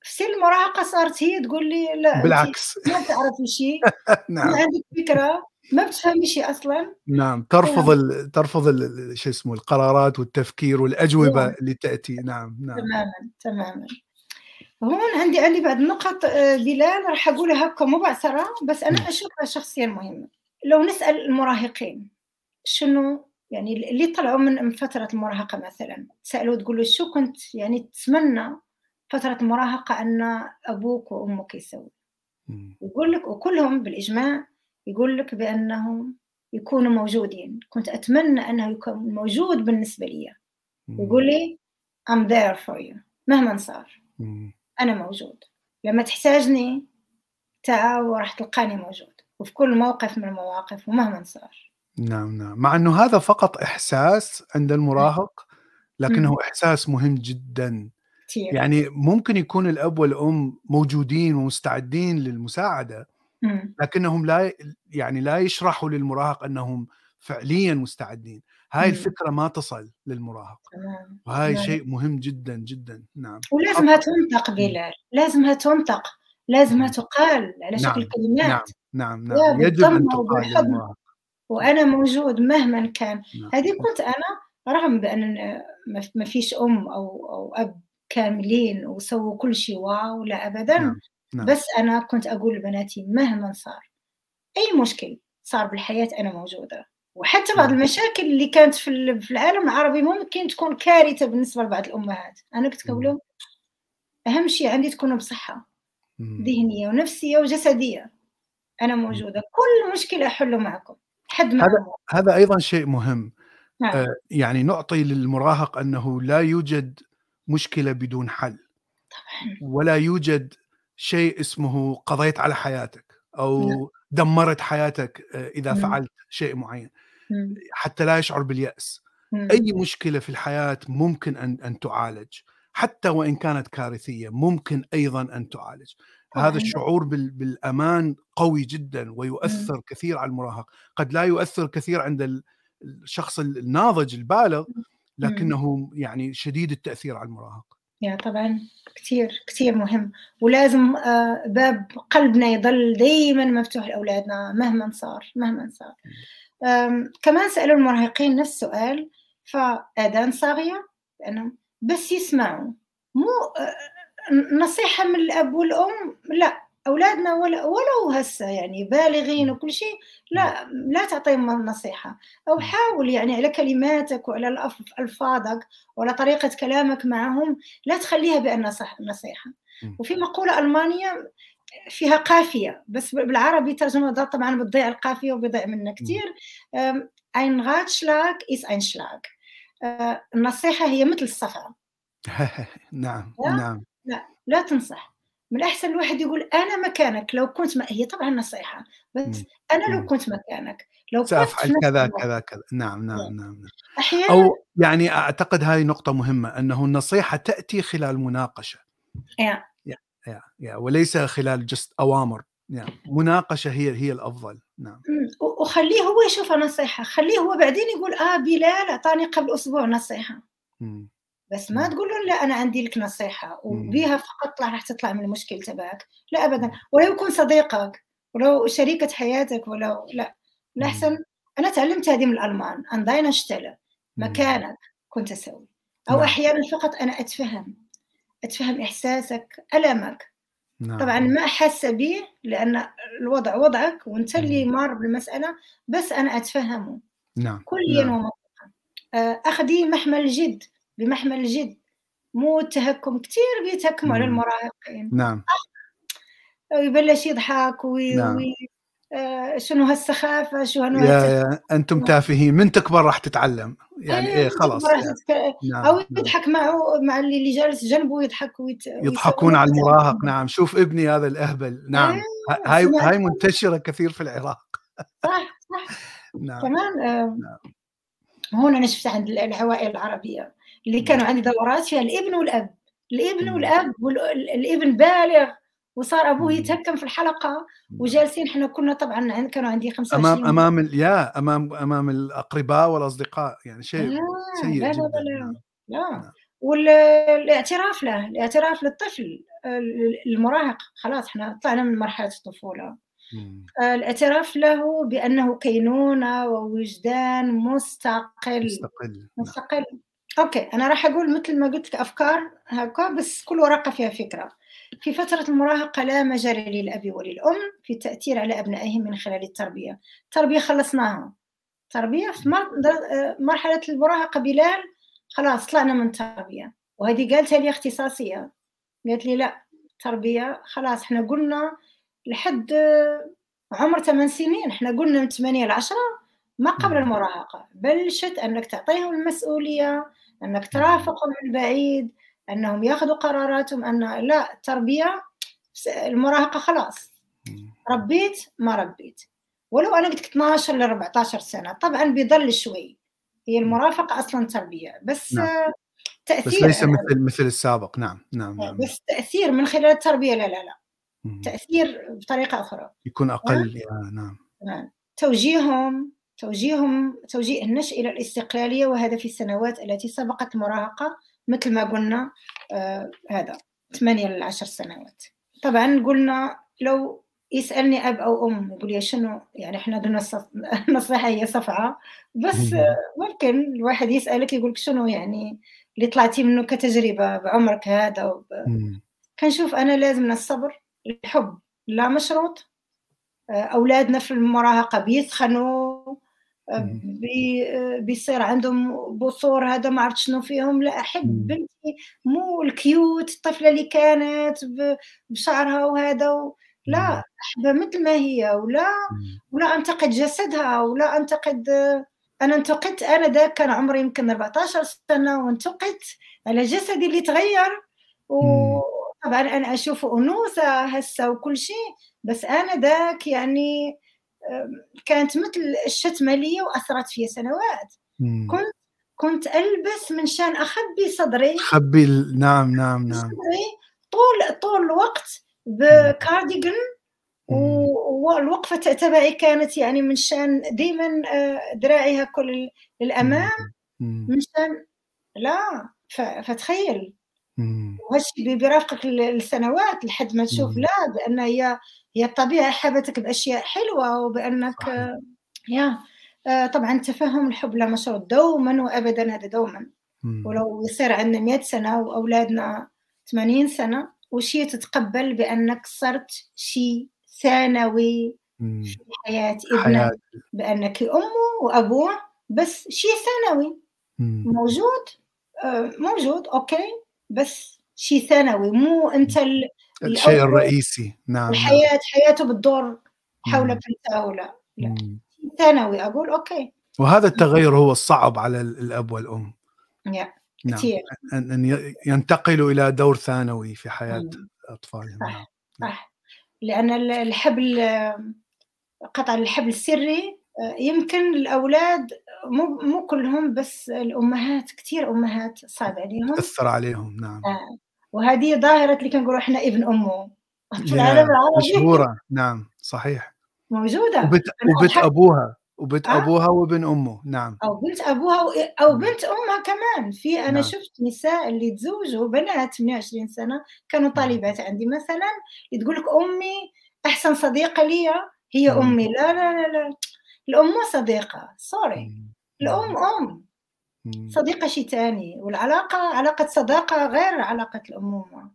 في سن المراهقة صارت هي تقول لي لا بالعكس. ما تعرفي شيء نعم. ما عندك فكرة ما بتفهمي شيء أصلا. نعم. ترفض ال... ترفض ال... شو اسمه القرارات والتفكير والأجوبة نعم. اللي تأتي. نعم نعم. تماما تماما. هون عندي عندي بعض النقط آه، بلال راح أقولها هكا مبعثره بس أنا أشوفها شخصيا مهمة. لو نسأل المراهقين شنو يعني اللي طلعوا من فترة المراهقة مثلا سالوا تقولوا شو كنت يعني تتمنى فترة المراهقة أن أبوك وأمك يسووا يقول لك وكلهم بالإجماع يقول لك بأنهم يكونوا موجودين. كنت أتمنى أنه يكون موجود بالنسبة لي. يقول لي I'm there for you. مهما صار. أنا موجود. لما تحتاجني تعال وراح تلقاني موجود. وفي كل موقف من المواقف ومهما صار. نعم نعم. مع أنه هذا فقط إحساس عند المراهق لكنه إحساس مهم جدا. كتير. يعني ممكن يكون الأب والأم موجودين ومستعدين للمساعدة لكنهم لا يعني لا يشرحوا للمراهق أنهم فعليا مستعدين. هاي الفكرة ما تصل للمراهق. وهاي شيء مهم جدا جدا. نعم. ولازمها تنطق بلال لازمها تنطق لازمها تقال على شكل نعم. كلمات. نعم. نعم, نعم. يجب أن تقال للمراهق. وأنا موجود مهما كان. نعم. هذه كنت أنا رغم بأن ما فيش أم أو أو أب كاملين وسووا كل شيء واو لا ابدا. نعم. نعم. بس أنا كنت أقول لبناتي مهما صار. أي مشكل صار بالحياة أنا موجودة. وحتى بعض نعم. المشاكل اللي كانت في العالم العربي ممكن تكون كارثة بالنسبة لبعض الأمهات. أنا كنت أقول لهم أهم شيء عندي تكونوا بصحة ذهنية ونفسية وجسدية. أنا موجودة. كل مشكلة احله معكم حد ما هذا هذا أيضا شيء مهم. نعم. آه يعني نعطي للمراهق أنه لا يوجد مشكلة بدون حل. طبعا. ولا يوجد شيء اسمه قضيت على حياتك أو نعم. دمرت حياتك آه، إذا فعلت شيء معين. حتى لا يشعر باليأس. أي مشكلة في الحياة ممكن أن أن تعالج. حتى وإن كانت كارثية ممكن أيضا أن تعالج. هذا الشعور بالأمان قوي جدا ويؤثر كثير على المراهق. قد لا يؤثر كثير عند الشخص الناضج البالغ لكنه يعني شديد التأثير على المراهق. يا طبعا كثير كثير مهم. ولازم آه، باب قلبنا يضل دائما مفتوح لأولادنا مهما صار مهما صار. كمان سألوا المراهقين نفس السؤال فآذان صاغية لأنهم بس يسمعوا. مو آه، نصيحة من الأب والأم لا. أولادنا ولا ولو هسه يعني بالغين وكل شيء لا لا تعطيهم النصيحه أو حاول يعني على كلماتك وعلى ألفاظك وعلى طريقة كلامك معهم لا تخليها بأن نصيحة. وفي مقولة ألمانية فيها قافية بس بالعربي ترجمة ده طبعا بتضيع القافية وبيضيع منها كثير ein Ratschlag ist ein Schlag. النصيحة هي مثل الصفعه نعم نعم. لا لا تنصح. من الاحسن الواحد يقول أنا مكانك لو كنت ما هي طبعا نصيحة بس م. أنا لو كنت مكانك لو سأفعل كنت كذا كذا كذا. نعم نعم نعم, نعم. أحيانا أو يعني أعتقد هذه نقطة مهمة أنه النصيحة تأتي خلال مناقشة. يا يا يا, يا. وليس خلال جست أوامر. يعني مناقشة هي هي الأفضل. نعم. وخليه هو يشوفها نصيحه خليه هو بعدين يقول آه بلال أعطاني قبل أسبوع نصيحة. بس ما تقول له لا أنا عندي لك نصيحة وبيها فقط راح تطلع من المشكل تبعك. لا ابدا. ولو يكون صديقك ولو شريكة حياتك ولو لا. الاحسن أنا تعلمت هذه من الألمان انداين اشتلى مكانك كنت أسوي. أو نعم. أحيانا فقط أنا أتفهم. أتفهم إحساسك ألمك. نعم. طبعا ما حاسه به لأن الوضع وضعك وأنت اللي مار بالمسألة بس أنا أتفهمه. نعم. كليا نعم. ومطلقا. آه، اخذي محمل الجد بمحمل الجد. مو التهكم كثير بيتهكموا على المراهقين. نعم. ويبلش يضحك وي... نعم. وي... آه شنو هالسخافة شو هالنوع يا, يا أنتم نعم. تافهين. من تكبر راح تتعلم؟ يعني إيه, إيه خلاص. يعني. نعم. أو يضحك معه مع اللي جالس جنبه يضحك ويت... يضحكون على المراهق. نعم. شوف ابني هذا الأهبل. نعم. إيه هاي هاي منتشرة كثير في العراق. صح صح. نعم. كمان آه نعم. هون أنا شفت عند العوائل العربية. اللي كانوا عندي دورات فيها الإبن والأب الإبن مم. والأب والابن بالغ وصار أبوه مم. يتهكم في الحلقة وجالسين إحنا كنا طبعا عند- كانوا عندي 25 أمام أمام ال- يا أمام أمام الأقرباء والأصدقاء يعني شيء لا سيء لا لا جدا لا نعم. لا نعم. والاعتراف له الاعتراف للطفل ال- المراهق خلاص إحنا طلعنا من مرحلة الطفولة مم. الاعتراف له بأنه كينونة ووجدان مستقل مستقل نعم. مستقل أوكي أنا راح أقول مثل ما قلت لك أفكار هكا بس كل ورقة فيها فكرة. في فترة المراهقة لا مجال للأب وللأم في التأثير على أبنائهم من خلال التربية. التربية خلصناها. تربية في مرحلة المراهقة بلال خلاص طلعنا من التربية وهذه قالتها لي اختصاصية. قالت لي لا تربية خلاص إحنا قلنا لحد عمر 8 سنين إحنا قلنا من 8 ل 10 ما قبل. المراهقة. بلشت أنك تعطيهم المسؤولية أنك ترافقهم من بعيد أنهم ياخذوا قراراتهم أن لا التربية المراهقة خلاص. ربيت ما ربيت. ولو أنا قلت لك 12 ل 14 سنة طبعا بيضل شوي. هي المرافقة أصلا تربية. بس نعم. آه، بس ليس مثل مثل السابق. نعم نعم نعم. بس تأثير من خلال التربية لا لا لا. مم. تأثير بطريقة أخرى. يكون أقل. نعم. تمام. توجيههم. توجيههم توجيه النشء إلى الاستقلالية وهذا في السنوات التي سبقت المراهقة مثل ما قلنا آه هذا 8 ل 10 سنوات طبعا قلنا لو يسألني أب أو أم يقول لي شنو يعني إحنا قلنا الصف- النصيحة هي صفعة بس مم. ممكن الواحد يسألك يقول لك شنو يعني اللي طلعتي منه كتجربة بعمرك هذا وب... كنشوف أنا لازمنا الصبر الحب لا مشروط آه، أولادنا في المراهقة بيثخنوا آه، مم. بي آه، بيصير عندهم بثور هذا ما عرفت شنو فيهم لا مم. بنتي مو الكيوت الطفلة اللي كانت بشعرها وهذا و... لا مم. أحبها مثل ما هي ولا. ولا أنتقد جسدها ولا أنتقد أنا انتقدت أنا ذاك كان عمري يمكن 14 سنة وانتقدت على جسدي اللي تغير وطبعا أنا أشوف أنوثة هسه وكل شيء بس أنا ذاك يعني كانت مثل الشتمة لي وأثرت في سنوات. مم. كنت كنت ألبس من شأن أخبي صدري. خبي ال- نعم نعم نعم. صدري طول طول الوقت بكارديجن مم. و- والوقفة تبعي كانت يعني من شأن ديما دراعيها كل للأمام. مم. من شان لا فتخيل. بي- بيرافقك لسنوات لحد ما تشوف. لا بأن هي هي بأشياء حلوة وبأنك صحيح. آه، يا آه، طبعا تفهم الحب لا مشروط دوما وأبدا هذا دوما مم. ولو يصير عندنا 100 سنة وأولادنا 80 سنة وشي تتقبل بأنك صرت شي ثانوي. في حياة ابنك حياة بأنك أمه وأبوه بس شي ثانوي. موجود آه، موجود أوكي بس شي ثانوي مو ال- الشيء الرئيسي. نعم نعم. الحياة حياته بتدور حولك. أنت أو لا. ثانوي أقول أوكي. وهذا التغير هو الصعب على ال- الأب والأم. يا نعم. كثير ان ينتقلوا إلى دور ثانوي في حياة. أطفالهم. صح. نعم. صح. ال- الحبل قطع الحبل السري يمكن الأولاد مو مو كلهم بس الأمهات كثير أمهات صعب عليهم تأثر عليهم نعم آه، وهذه ظاهرة اللي كنقولوا إحنا ابن أمه في العالم العربي مشهورة نعم صحيح موجودة وبت وبت. أبوها وبت آه. أبوها وابن أمه نعم أو بنت أبوها و- مم. بنت أمها كمان في أنا نعم. شفت نساء اللي تزوجوا بنات 28 سنة كانوا مم. طالبات عندي مثلا تقول لك أمي أحسن صديقة لي هي. أمي لا لا لا لا الأم مو صديقة sorry. الأم أم. صديقة شي تاني والعلاقة علاقة صداقة غير علاقة الأمومة.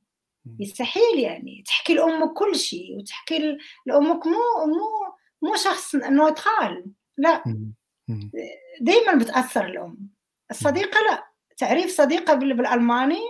يستحيل يعني. تحكي لأمك كل شيء وتحكي لأمك مو مو مو شخص neutral لا. دائما بتأثر الأم. الصديقة لا. تعريف صديقة بال- بالألماني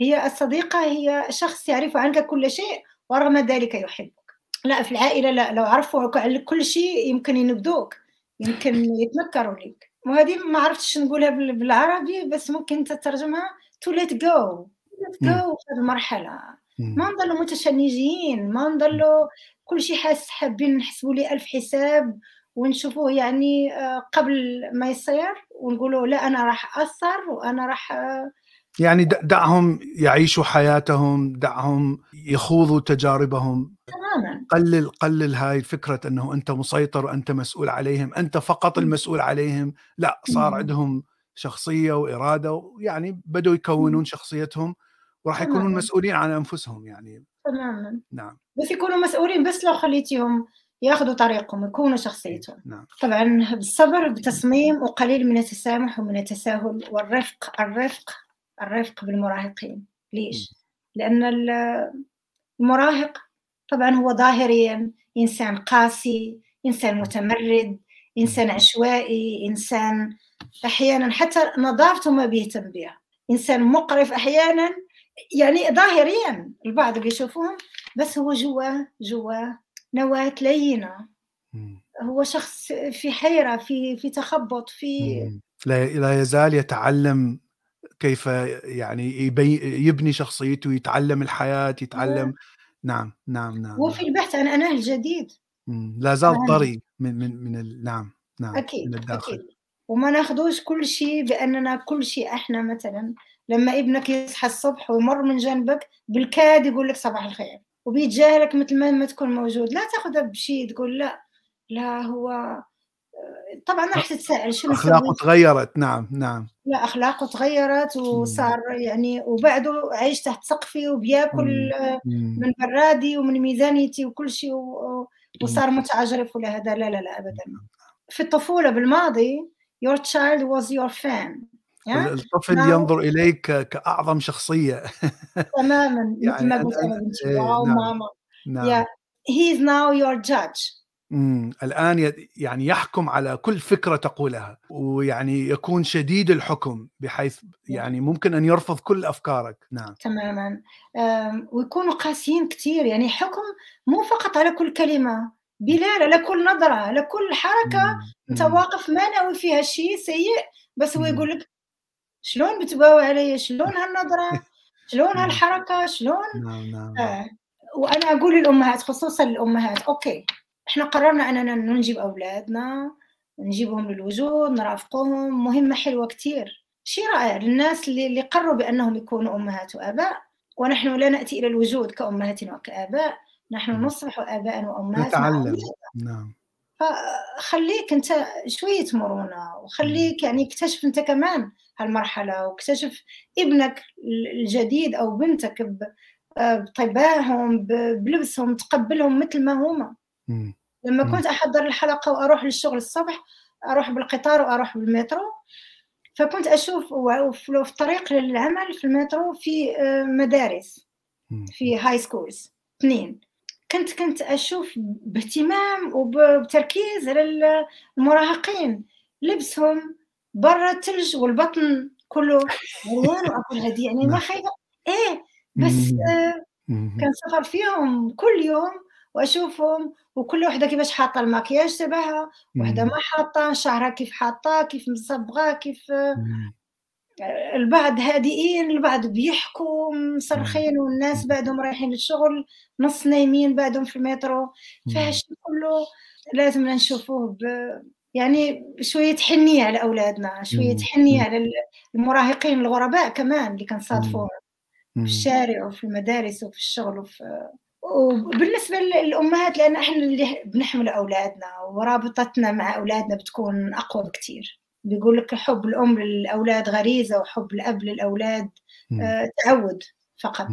هي الصديقة هي شخص يعرف عنك كل شيء ورغم ذلك يحبك لا في العائلة لا لو عرفوا عنك كل شيء يمكن ينبذوك يمكن يتنكروا لك وهذه ما عرفتش نقولها بال- بالعربي بس ممكن تترجمها let go let go مم. في هذه المرحلة مم. ما نضلوا متشنجين ما نضلوا كل شيء حاس حابين نحسبوا لي ألف حساب ونشوفوه يعني آه، قبل ما يصير ونقولوا لا أنا راح أثر وأنا راح آه، يعني دعهم يعيشوا حياتهم دعهم يخوضوا تجاربهم. تماما. قلل قلل هاي فكره إنه أنت مسيطر وأنت مسؤول عليهم. أنت فقط المسؤول عليهم. لا صار. عندهم شخصية وإرادة ويعني بدوا يكونون شخصيتهم وراح يكونون. مسؤولين عن أنفسهم يعني. تماما. نعم. بس يكونوا مسؤولين بس لو خليتيهم ياخذوا طريقهم يكونوا شخصيتهم. نعم. طبعا بالصبر بتصميم وقليل من التسامح ومن التساهل والرفق الرفق الرفق بالمراهقين. ليش؟ لأن ال- المراهق طبعا هو ظاهريا إنسان قاسي إنسان متمرد إنسان عشوائي إنسان أحيانا حتى نظافته ما بيهتم بها إنسان مقرف أحيانا يعني ظاهريا البعض بيشوفوهم بس هو جواه جواه نواة لينة. هو شخص في حيرة في في تخبط في لا يزال يتعلم كيف يعني يبي يبني شخصيته يتعلم الحياة يتعلم نعم نعم نعم, وفي نعم. البحث عن أناة الجديد. لا زال نعم. طري من من من ال... نعم نعم أكيد من الداخل أكيد وما ناخذوش كل شيء بأننا كل شيء إحنا مثلا لما ابنك يصحى الصبح ويمر من جنبك بالكاد يقول لك صباح الخير وبيتجاهلك مثل ما ما تكون موجود لا تاخذها بشيء تقول لا لا هو طبعا راح تتساءل شنو أخلاقه تغيرت. نعم نعم. لا أخلاقه تغيرت وصار يعني وبعده عايش تحت سقفي وبياكل مم. من برادي ومن ميزانيتي وكل شيء وصار متعجرف ولا هذا. لا لا لا ابدا. في الطفولة بالماضي your child was your fan. ها؟ الطفل نعم. ينظر إليك كأعظم شخصية. تماما مثل يعني ما أنا- قلت أنا بنتي إيه، واو نعم. ماما. نعم. He is now your judge. مم. ي- يعني يحكم على كل فكرة تقولها ويعني يكون شديد الحكم بحيث يعني ممكن أن يرفض كل أفكارك. نعم. تماما. ويكونوا قاسيين كثير يعني حكم مو فقط على كل كلمة. بلال على كل نظرة على كل حركة مم. واقف ما ناوي فيها شيء سيء بس هو. يقول لك شلون بتباوي علي؟ شلون هالنظرة؟ شلون مم. هالحركة؟ شلون؟ نعم نعم. آه. وأنا أقول للأمهات خصوصا للأمهات. أوكي. إحنا قررنا أننا ننجب أولادنا نجيبهم للوجود نرافقهم. مهمة حلوة كثير شيء رائع للناس اللي, اللي قرروا بأنهم يكونوا أمهات وآباء ونحن لا نأتي إلى الوجود كأمهات وكآباء. نحن. نصبح اباء وامهات نتعلم. نعم. فخليك أنت شوية مرونة وخليك يعني اكتشف أنت كمان هالمرحلة واكتشف ابنك الجديد أو بنتك ب- بطباعهم بلبسهم تقبلهم مثل ما هم مم. لما. كنت أحضر الحلقة وأروح للشغل الصبح أروح بالقطار وأروح بالمترو فكنت أشوف في الطريق للعمل في المترو في آه، مدارس. في high schools اثنين كنت كنت أشوف باهتمام وبتركيز على المراهقين لبسهم برا الثلج والبطن كله عريان وأقول هذه يعني ما نعم. خايفة إيه بس. آه. كان سفر فيهم كل يوم وأشوفهم وكل وحدة كيفاش حاطة المكياج تبعها وحدة. ما حاطة شعرها كيف حاطاه كيف مصبغاه كيف آه،. البعض هادئين البعض بيحكوا مصرخين والناس. بعدهم رايحين للشغل نص نايمين بعدهم في المترو مم. فهالشيء كله لازم نشوفوه ب... يعني شوية حنية على أولادنا شوية مم. حنية على المراهقين الغرباء كمان اللي كنصادفوهم. في الشارع وفي المدارس وفي الشغل وفي وبالنسبة للأمهات لأن إحنا اللي بنحمل أولادنا ورابطتنا مع أولادنا بتكون أقوى بكتير بيقول لك حب الأم للأولاد غريزة وحب الأب للأولاد مم. آه، تعود فقط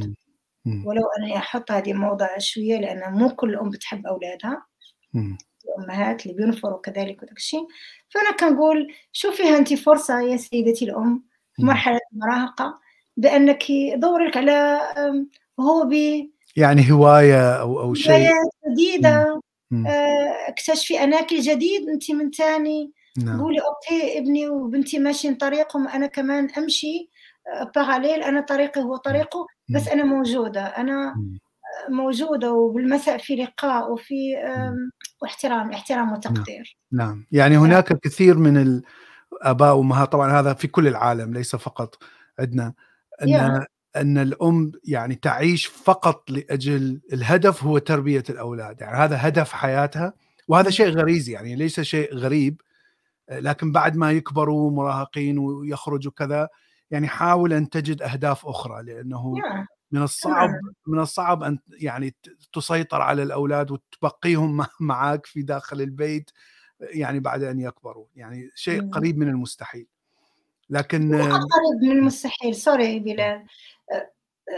مم. ولو أني أحط هذه الموضوع شوية لأن مو كل أم بتحب أولادها مم. الأمهات اللي بينفروا كذلك وداك الشيء فأنا كنقول شوفيها أنت فرصة يا سيدتي الأم في مم. مرحلة المراهقة بأنك دوري لك على هوبي يعني هواية أو أو شيء. هوايات جديدة. مم. آه، اكتشفي أناكل جديد أنت من تاني. نعم. قولي أوكي ابني وبنتي ماشيين طريقهم أنا كمان أمشي باراليل أنا طريقي هو طريقه بس مم. أنا موجودة. أنا مم. موجودة وبالمساء في لقاء وفي واحترام احترام وتقدير. نعم. يعني هناك كثير من الآباء والامهات طبعا هذا في كل العالم ليس فقط عندنا أن. أن الأم يعني تعيش فقط لأجل الهدف هو تربية الأولاد. يعني هذا هدف حياتها وهذا شيء غريزي يعني ليس شيء غريب لكن بعد ما يكبروا مراهقين ويخرجوا كذا يعني حاول أن تجد أهداف أخرى لأنه. من الصعب من الصعب أن يعني تسيطر على الأولاد وتبقيهم معك في داخل البيت يعني بعد أن يكبروا. يعني شيء قريب من المستحيل. لكن قريب من المستحيل. sorry بلال.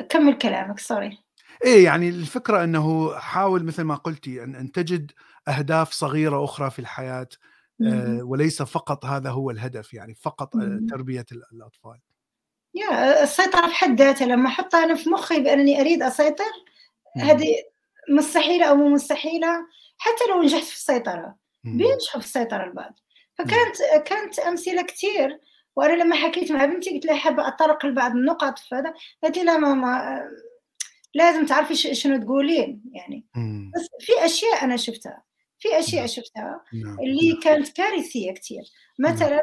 كمل كلامك sorry إيه يعني الفكرة إنه حاول مثل ما قلتي أن, أن تجد أهداف صغيرة أخرى في الحياة آه وليس فقط هذا هو الهدف يعني فقط آه تربية الأطفال. يا السيطرة في حد ذاتها. لما أحط أنا في مخي بأنني أريد أسيطر هذه مستحيلة أو مو مستحيلة حتى لو نجحت في السيطرة. بينجحوا في السيطرة البعض. فكانت كانت أمثلة كثير وأنا لما حكيت مع بنتي قلت لها حابه اتطرق لبعض النقط في هذا قالت لي لا ماما لازم تعرفي شنو تقولين يعني. بس في أشياء أنا شفتها في أشياء شفتها نعم، اللي نعم. كانت كارثية كثير نعم. مثلا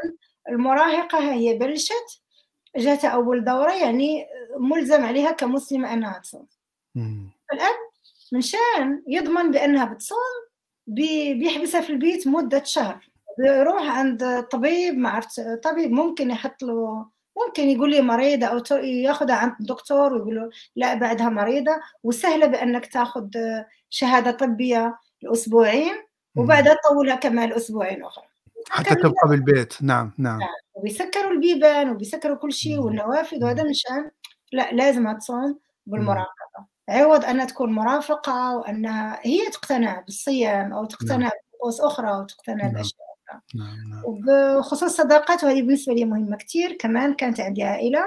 المراهقة هي بلشت جاتها أول دورة يعني ملزم عليها كمسلمه أنها تصوم. الأب منشان يضمن بأنها بتصوم بيحبسها في البيت مدة شهر. بيروح عند طبيب ما عرفت طبيب ممكن يحط له ممكن يقول لي مريضة أو ياخذها عند الدكتور ويقول له لا بعدها مريضة وسهلة بأنك تاخذ شهادة طبية لأسبوعين وبعدها تطولها كمان أسبوعين أخرى. حتى تبقى بالبيت. نعم نعم. وبيسكروا البيبان وبيسكروا كل شيء والنوافذ وهذا مشان لا لازم تصوم بالمراقبة عوض أنها تكون مرافقة وأنها هي تقتنع بالصيام أو تقتنع نعم. بطقوس أخرى أو تقتنع نعم. بأشياء. نعم. نعم. وبخصوص صداقات وهذه بالنسبة لي مهمة كثير كمان كانت عندي عائلة.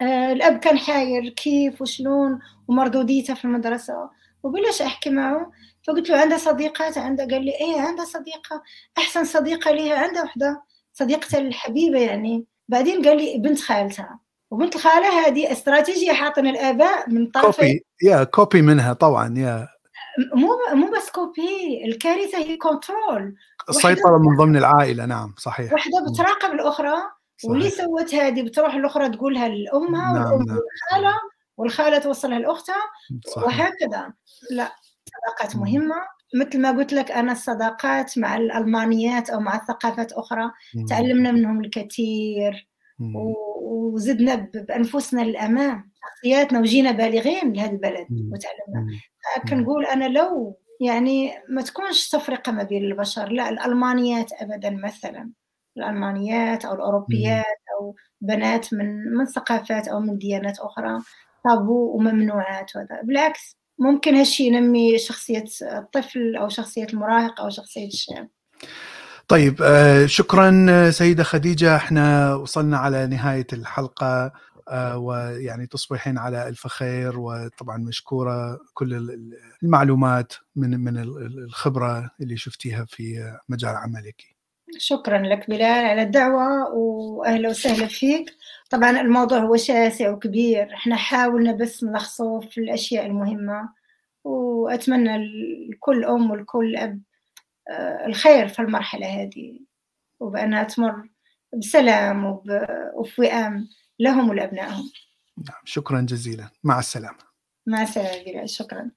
آه الأب كان حاير كيف وشلون؟ ومردوديته في المدرسة. وبلشت أحكي معه. فقلت له عندها صديقات عندها قال لي إيه عندها صديقة. أحسن صديقة ليها عندها وحدة. صديقتها الحبيبة يعني. بعدين قال لي بنت خالتها. وبنت الخاله هذه استراتيجية حاطين الاباء من طرف copy يا copy منها طبعا. يا مو مو بس copy الكارثة هي control السيطرة من ضمن العائلة نعم صحيح. واحدة بتراقب الأخرى صحيح. واللي سوت هذه بتروح الأخرى تقولها لامها نعم والأم نعم. الخاله والخالة توصلها لاختها وهكذا. لا صداقات مهمة. مثل ما قلت لك أنا الصداقات مع الألمانيات أو مع الثقافات أخرى تعلمنا منهم الكثير وزدنا بأنفسنا للأمام. شخصياتنا وجينا بالغين لهذا البلد وتعلمنا. كنقول أنا لو يعني ما تكونش تفرقة ما بين البشر لا الألمانيات ابدا مثلا. الألمانيات أو الأوروبيات أو بنات من من ثقافات أو من ديانات أخرى طابو وممنوعات وهذا بالعكس ممكن هالشيء ينمي شخصية الطفل أو شخصية المراهق أو شخصية الشاب. طيب آه، شكرا سيدة خديجة. إحنا وصلنا على نهاية الحلقة. ويعني تصبحين على ألف خير وطبعا مشكورة كل المعلومات من من الخبرة اللي شفتيها في مجال عملك. شكرا لك بلال على الدعوة وأهلا وسهلا فيك. طبعا الموضوع هو شاسع وكبير. إحنا حاولنا بس نلخصه في الأشياء المهمة وأتمنى لكل أم ولكل أب آه، الخير في المرحلة هذه. وبأنها تمر بسلام وفي وئام لهم ولأبنائهم. نعم شكرا جزيلا. مع السلامة. مع السلامة شكرا.